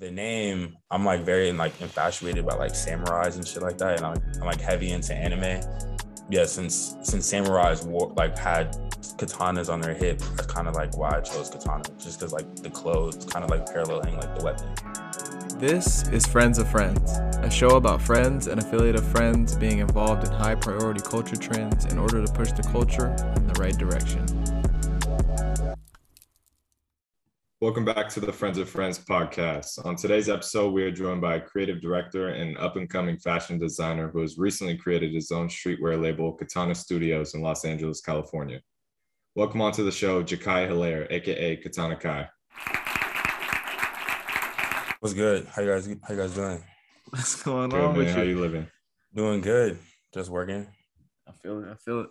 the name, I'm like very like infatuated by like samurais and shit like that, and I'm, I'm like heavy into anime. Yeah, since since samurais wore, like had katanas on their hip, that's kind of like why I chose katana, just because like the clothes kind of like paralleling like the weapon. This is Friends of Friends, a show about friends and affiliate of friends being involved in high priority culture trends in order to push the culture in the right direction. Welcome back to the Friends of Friends podcast. On today's episode, we are joined by a creative director and up and coming fashion designer who has recently created his own streetwear label, Katana Studios, in Los Angeles, California. Welcome onto the show, Jakai Hilaire, aka Katana Kai. What's good? How you guys? How you guys doing? What's going Good, on man. with How you? you living? Doing good. Just working. I feel it. I feel it.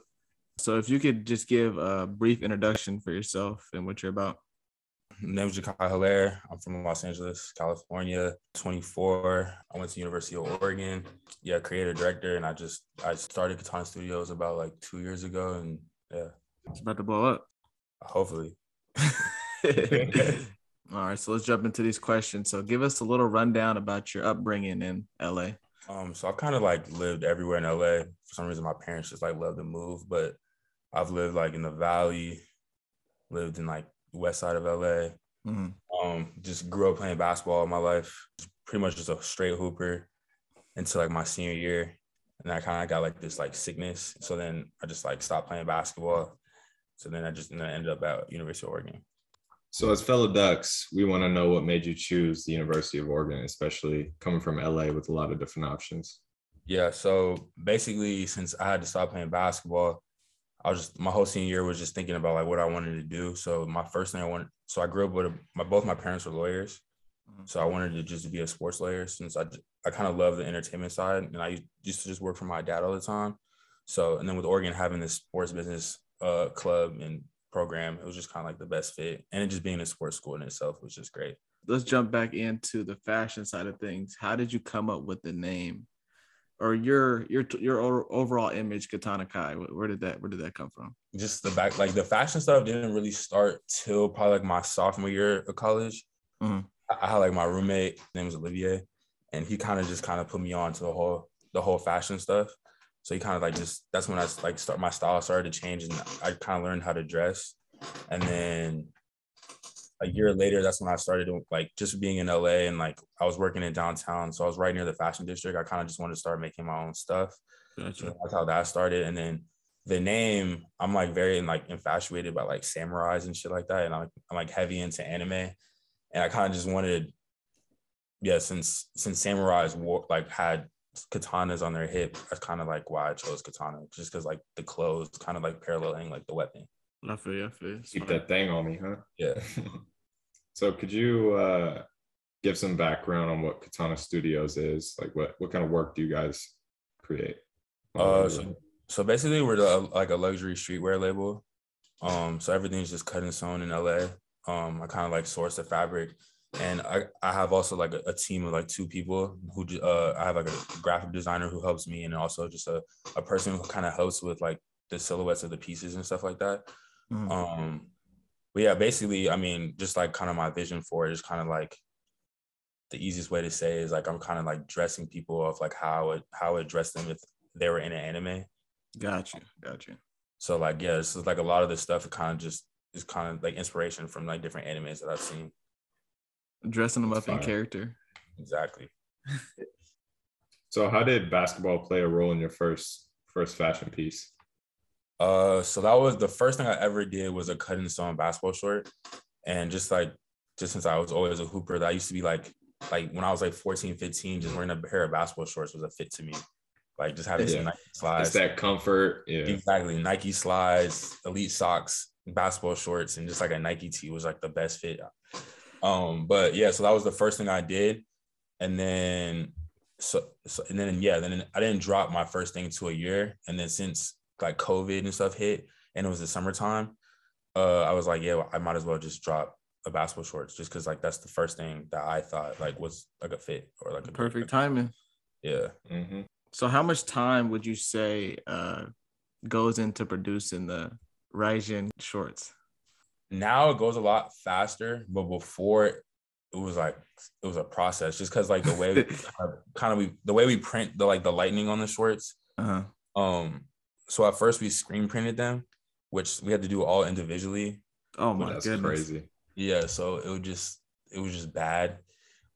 So, if you could just give a brief introduction for yourself and what you're about. My name is Jakai Hilaire. I'm from Los Angeles, California. 24. I went to University of Oregon. Yeah, creator director, and I just I started Katana Studios about like two years ago, and yeah, It's about to blow up. hopefully. All right, so let's jump into these questions. So, give us a little rundown about your upbringing in LA. Um, so I've kind of like lived everywhere in LA. For some reason, my parents just like love to move, but I've lived like in the Valley, lived in like west side of LA. Mhm. Um, just grew up playing basketball all my life. Pretty much just a straight hooper until like my senior year, and I kind of got like this like sickness. So then I just like stopped playing basketball. So then I just and I ended up at University of Oregon. So, as fellow Ducks, we want to know what made you choose the University of Oregon, especially coming from LA with a lot of different options. Yeah. So basically, since I had to stop playing basketball, I was just my whole senior year was just thinking about like what I wanted to do. So my first thing I wanted, so I grew up with a, my both my parents were lawyers, Mhm. so I wanted to just be a sports lawyer since I I kind of love the entertainment side, and I used to just work for my dad all the time. So and then with Oregon having this sports business uh club and program, it was just kind of like the best fit, and it just being a sports school in itself was just great. Let's jump back into the fashion side of things. How did you come up with the name or your your your overall image, Katana Kai? Where did that where did that come from? Just the back like the fashion stuff didn't really start till probably like my sophomore year of college. Mhm. I I had like my roommate, his name was Olivier, and he kind of just kind of put me on to the whole the whole fashion stuff. So he kind of like just that's when I like start my style started to change and I kind of learned how to dress. And then a year later, that's when I started doing like just being in LA and like I was working in downtown. So I was right near the fashion district. I kind of just wanted to start making my own stuff. So that's how that started. And then the name, I'm like very like infatuated by like samurais and shit like that. And I'm, I'm like heavy into anime. And I kind of just wanted, yeah, since since samurais wore like had katanas on their hip, that's kind of like why I chose katana, just because like the clothes kind of like paralleling like the weapon. I feel you. I feel you. Keep that thing on me, huh? Yeah. so could you uh, give some background on what Katana Studios is? Like what what kind of work do you guys create? Uh, so, so basically, we're the, like a luxury streetwear label. Um, so everything's just cut and sewn in LA. Um, I kind of like source the fabric, and I, I have also like a, a team of like two people who ju- uh I have like a graphic designer who helps me, and also just a a person who kind of helps with like the silhouettes of the pieces and stuff like that. Mhm. Um, but yeah, basically, I mean, just like kind of my vision for it is kind of like the easiest way to say is like I'm kind of like dressing people off like how I would how I would dress them if they were in an anime. Got you. Got you. So like yeah, this is like a lot of this stuff it kind of just is kind of like inspiration from like different animes that I've seen. Dressing them That's up in character. Exactly. So how did basketball play a role in your first first fashion piece? Uh, so that was the first thing I ever did was a cut and sewn basketball short, and just like just since I was always a hooper, that used to be like like when I was like 14, 15, just wearing a pair of basketball shorts was a fit to me. Like just having Yeah. some Nike It's that comfort. Yeah. Exactly. Nike slides, elite socks, basketball shorts, and just like a Nike tee was like the best fit. Um, but yeah, so that was the first thing I did. And then so, so and then yeah, then I didn't drop my first thing to a year. And then since like COVID and stuff hit and it was the summertime, uh, I was like, yeah, I might as well just drop a basketball shorts just because like that's the first thing that I thought like was like a fit or like a Perfect timing. Yeah. Mhm. So, how much time would you say uh, goes into producing the Raijin shorts? now it goes a lot faster, but before it was like it was a process just because like the way kind of we the way we print the like the lightning on the shorts. Uh-huh. Um, so at first we screen printed them, which we had to do all individually. Oh my That's goodness. crazy. Yeah, so it was just it was just bad.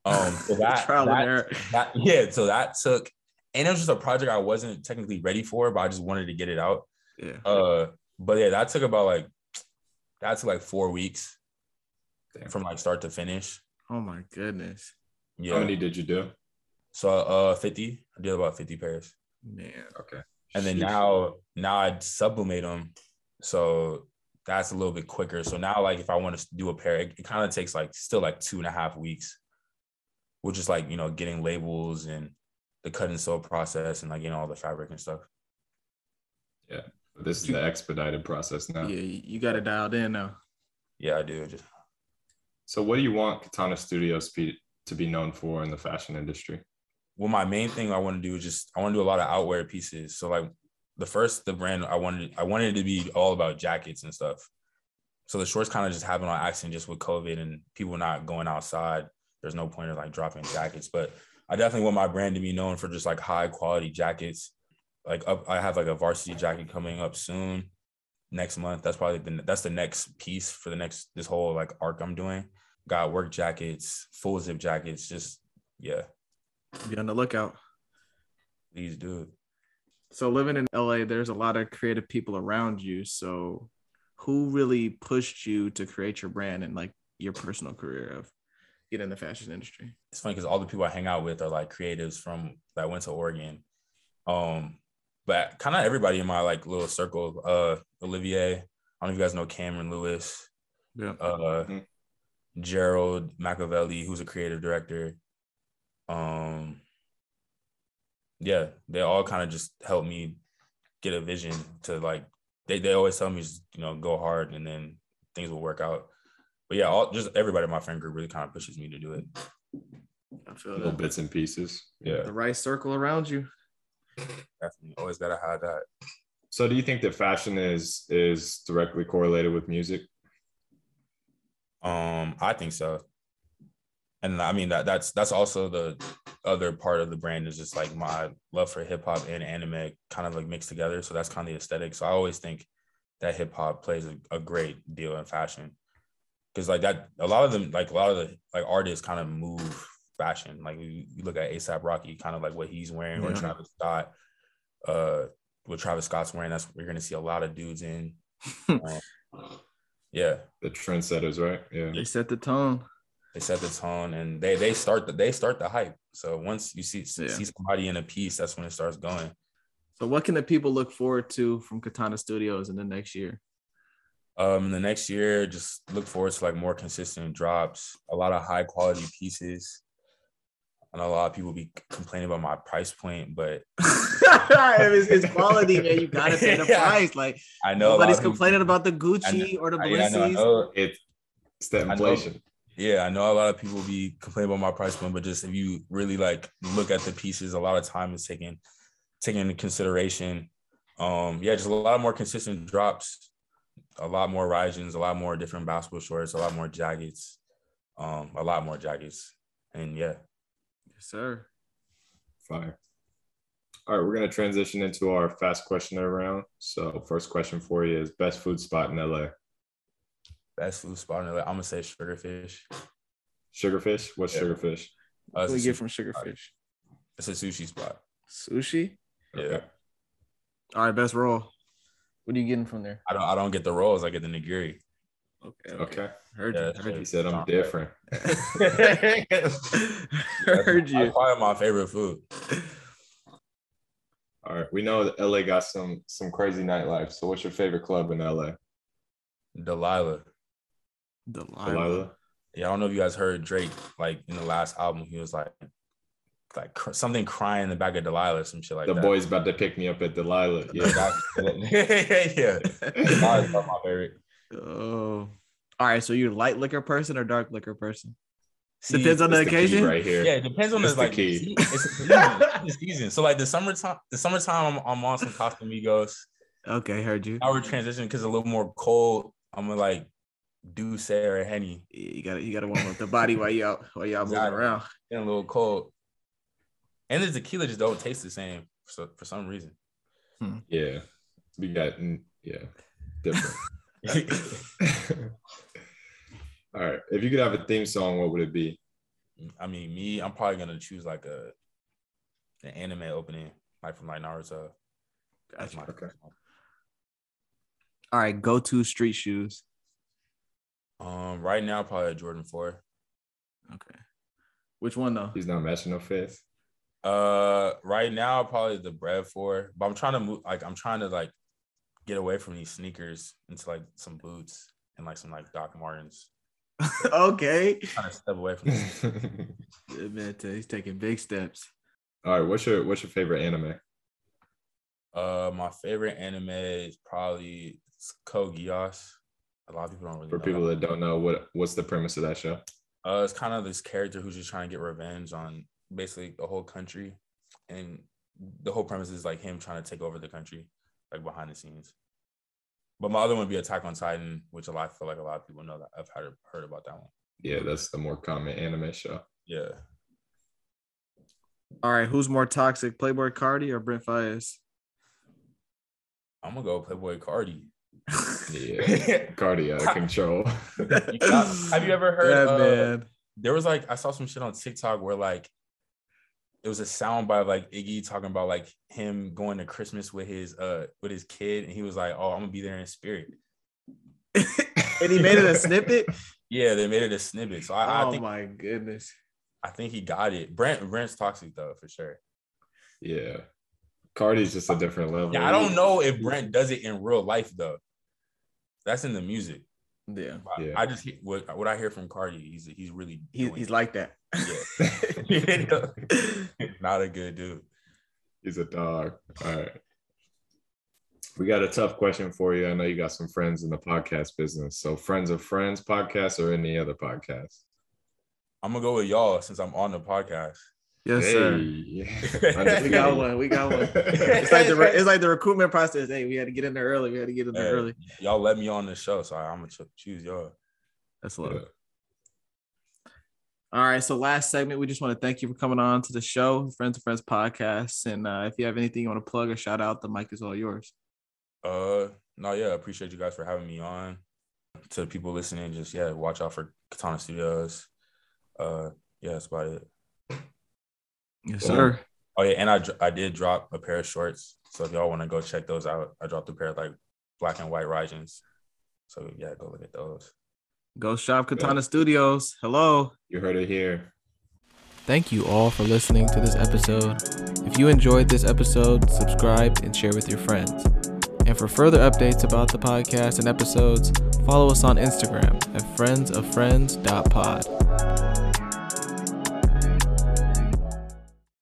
Um, so that, Trial and error. that yeah, so that took, and it was just a project I wasn't technically ready for, but I just wanted to get it out. Yeah. Uh, but yeah, that took about like that took like four weeks Damn. from like start to finish. Oh my goodness. Yeah. How many did you do? So uh 50. I did about 50 pairs. Man. Okay. And then now now I sublimate them. So that's a little bit quicker. So now like if I want to do a pair, it, it kind of takes like still like two and a half weeks, which is like, you know, getting labels and the cut and sew process and like getting all the fabric and stuff. Yeah, this is the expedited process now. Yeah, you you got it dialed in now. Yeah, I do. Just So, what do you want Katana Studios be, to be known for in the fashion industry? Well, my main thing I want to do is just I want to do a lot of outwear pieces. So like the first the brand I wanted I wanted it to be all about jackets and stuff. So the shorts kind of just happened on accident just with COVID and people not going outside. There's no point of like dropping jackets, but I definitely want my brand to be known for just like high quality jackets. Like up, I have like a varsity jacket coming up soon next month. That's probably the that's the next piece for the next this whole like arc I'm doing. Got work jackets, full zip jackets, just yeah, Be on the lookout. these dude. So living in LA, there's a lot of creative people around you. So who really pushed you to create your brand and like your personal career of getting in the fashion industry? it's funny because all the people I hang out with are like creatives from that went to Oregon. Um, but kind of everybody in my like little circle, uh, Olivier, I don't know if you guys know Cameron Lewis, Yeah. uh, Mhm. Gerald Machiavelli, who's a creative director. Um, yeah, they all kind of just help me get a vision to like they, they always tell me just you know go hard and then things will work out. But yeah, all just everybody in my friend group really kind of pushes me to do it. I feel Little that. bits and pieces. Yeah, The right circle around you. definitely always gotta have that. So, do you think that fashion is is directly correlated with music? Um, I think so. And I mean that that's that's also the other part of the brand is just like my love for hip hop and anime kind of like mixed together. So that's kind of the aesthetic. So I always think that hip hop plays a, a great deal in fashion. Cause like that a lot of them like a lot of the like artists kind of move fashion. Like you, you look at ASAP Rocky, kind of like what he's wearing, or Yeah. Travis Scott, uh what Travis Scott's wearing, that's what you're gonna see a lot of dudes in. Um, yeah. The trendsetters, right? Yeah. They set the tone. They set the tone and they they start the they start the hype. So once you see Yeah. see somebody in a piece, that's when it starts going. So what can the people look forward to from Katana Studios in the next year? Um, in the next year, just look forward to like more consistent drops, a lot of high quality pieces. I know a lot of people be complaining about my price point, but it's, it's quality, man. You gotta pay the Yeah. price. Like I know a nobody's of people- complaining about the Gucci or the I- I know, I know- It, it's the know. inflation. Yeah, I know a lot of people be complaining about my price point, but just if you really like look at the pieces, a lot of time is taken taken into consideration. Um, yeah, just a lot more consistent drops, a lot more risings, a lot more different basketball shorts, a lot more jackets, um, a lot more jackets, and yeah. Yes, sir. Fire. All right, we're gonna transition into our fast questionnaire round. So, first question for you is best food spot in LA. Best food spot in LA, I'm gonna say Sugarfish. Sugarfish. What's Yeah. Sugarfish? Uh, What do it's, you get from Sugarfish? it's a sushi spot. Sushi. Yeah, Okay. All right, best roll. What are you getting from there? I don't I don't get the rolls, I get the nigiri. Okay. Okay. Heard Yeah, you. Heard He you. said I'm Sound different. Heard That's you. probably my favorite food. All right. We know that LA got some some crazy nightlife. So, what's your favorite club in LA? Delilah. Delilah. Delilah. Yeah, I don't know if you guys heard Drake like in the last album. He was like, like cr- something crying in the back of Delilah, some shit like the that. The boy's about to pick me up at Delilah. Yeah. yeah, Delilah's probably my favorite. Oh. All right. So you're light liquor person or dark liquor person? See, Depends on the the occasion. right here. Yeah, it depends on the That's the like. key. It's the season. It's season. So like the summertime, the summertime, I'm, I'm on some Casamigos. Okay, heard you. Now we're transitioning because a little more cold. I'm gonna like do Sarah or henny. Yeah, you gotta you gotta warm up the body while you out while y'all moving around. Getting a little cold. And the tequila just don't taste the same for, for some reason. Yeah, we got mm, yeah different. All right, if you could have a theme song, what would it be? I mean, me, I'm probably gonna choose like a an anime opening, like from like Naruto. That's my Okay. All right, go to street shoes. Um, right now probably a Jordan Four. Okay. Which one though? He's not matching no face. Uh, right now probably the Bred Four, but I'm trying to move. Like, I'm trying to like get away from these sneakers into like some boots and like some like Doc Martens. okay. I'm Trying to step away from this. Yeah, man, he's taking big steps. All right, what's your what's your favorite anime? Uh, my favorite anime is probably Code Geass. A lot of people don't really For know people that. that don't know, what what's the premise of that show? Uh, it's kind of this character who's just trying to get revenge on basically the whole country, and the whole premise is like him trying to take over the country, like behind the scenes. But my other one would be Attack on Titan, which a lot I feel like a lot of people know that I've heard heard about that one. Yeah, that's the more common anime show. Yeah, All right, who's more toxic, Playboi Carti or Brent Faiyaz? I'm gonna go Playboi Carti. Yeah, Carti out of control. You got- have you ever heard? Yeah, uh, man. there was like I saw some shit on TikTok where like it was a sound by like Iggy talking about like him going to Christmas with his uh with his kid, and he was like, "Oh, I'm gonna be there in spirit." and he made it a snippet. Yeah, they made it a snippet. So I, oh I think my goodness. I think he got it. Brent Brent's toxic though for sure. yeah, Carti's just a different level. Yeah, I don't know if Brent does it in real life though. That's in the music. Yeah. I- Yeah. I just he- what what I hear from Carti, he's he's really He, he's it. like that. yeah. not a good dude. He's a dog. All right. We got a tough question for you. I know you got some friends in the podcast business. So, Friends of Friends podcast or any other podcast? I'm gonna go with y'all since I'm on the podcast. Yes, sir. We got one. We got one. It's like the re- it's like the recruitment process. Hey, we had to get in there early. We had to get in there Hey, early. Y'all let me on the show, so I'm gonna ch- choose y'all. That's love. Yeah. All right. So last segment, we just want to thank you for coming on to the show, Friends of Friends podcast. And uh, if you have anything you want to plug or shout out, the mic is all yours. Uh, no, yeah, I appreciate you guys for having me on. To the people listening, just yeah, watch out for Katana Studios. Uh, yeah, that's about it. Yes, Cool. sir. Oh yeah, and I I did drop a pair of shorts, so if y'all want to go check those out, I dropped a pair of like black and white Raijins. So yeah, go look at those. Go shop Katana Studios. Hello. You heard it here. Thank you all for listening to this episode. If you enjoyed this episode, subscribe and share with your friends. And for further updates about the podcast and episodes, follow us on Instagram at friendsoffriends.pod.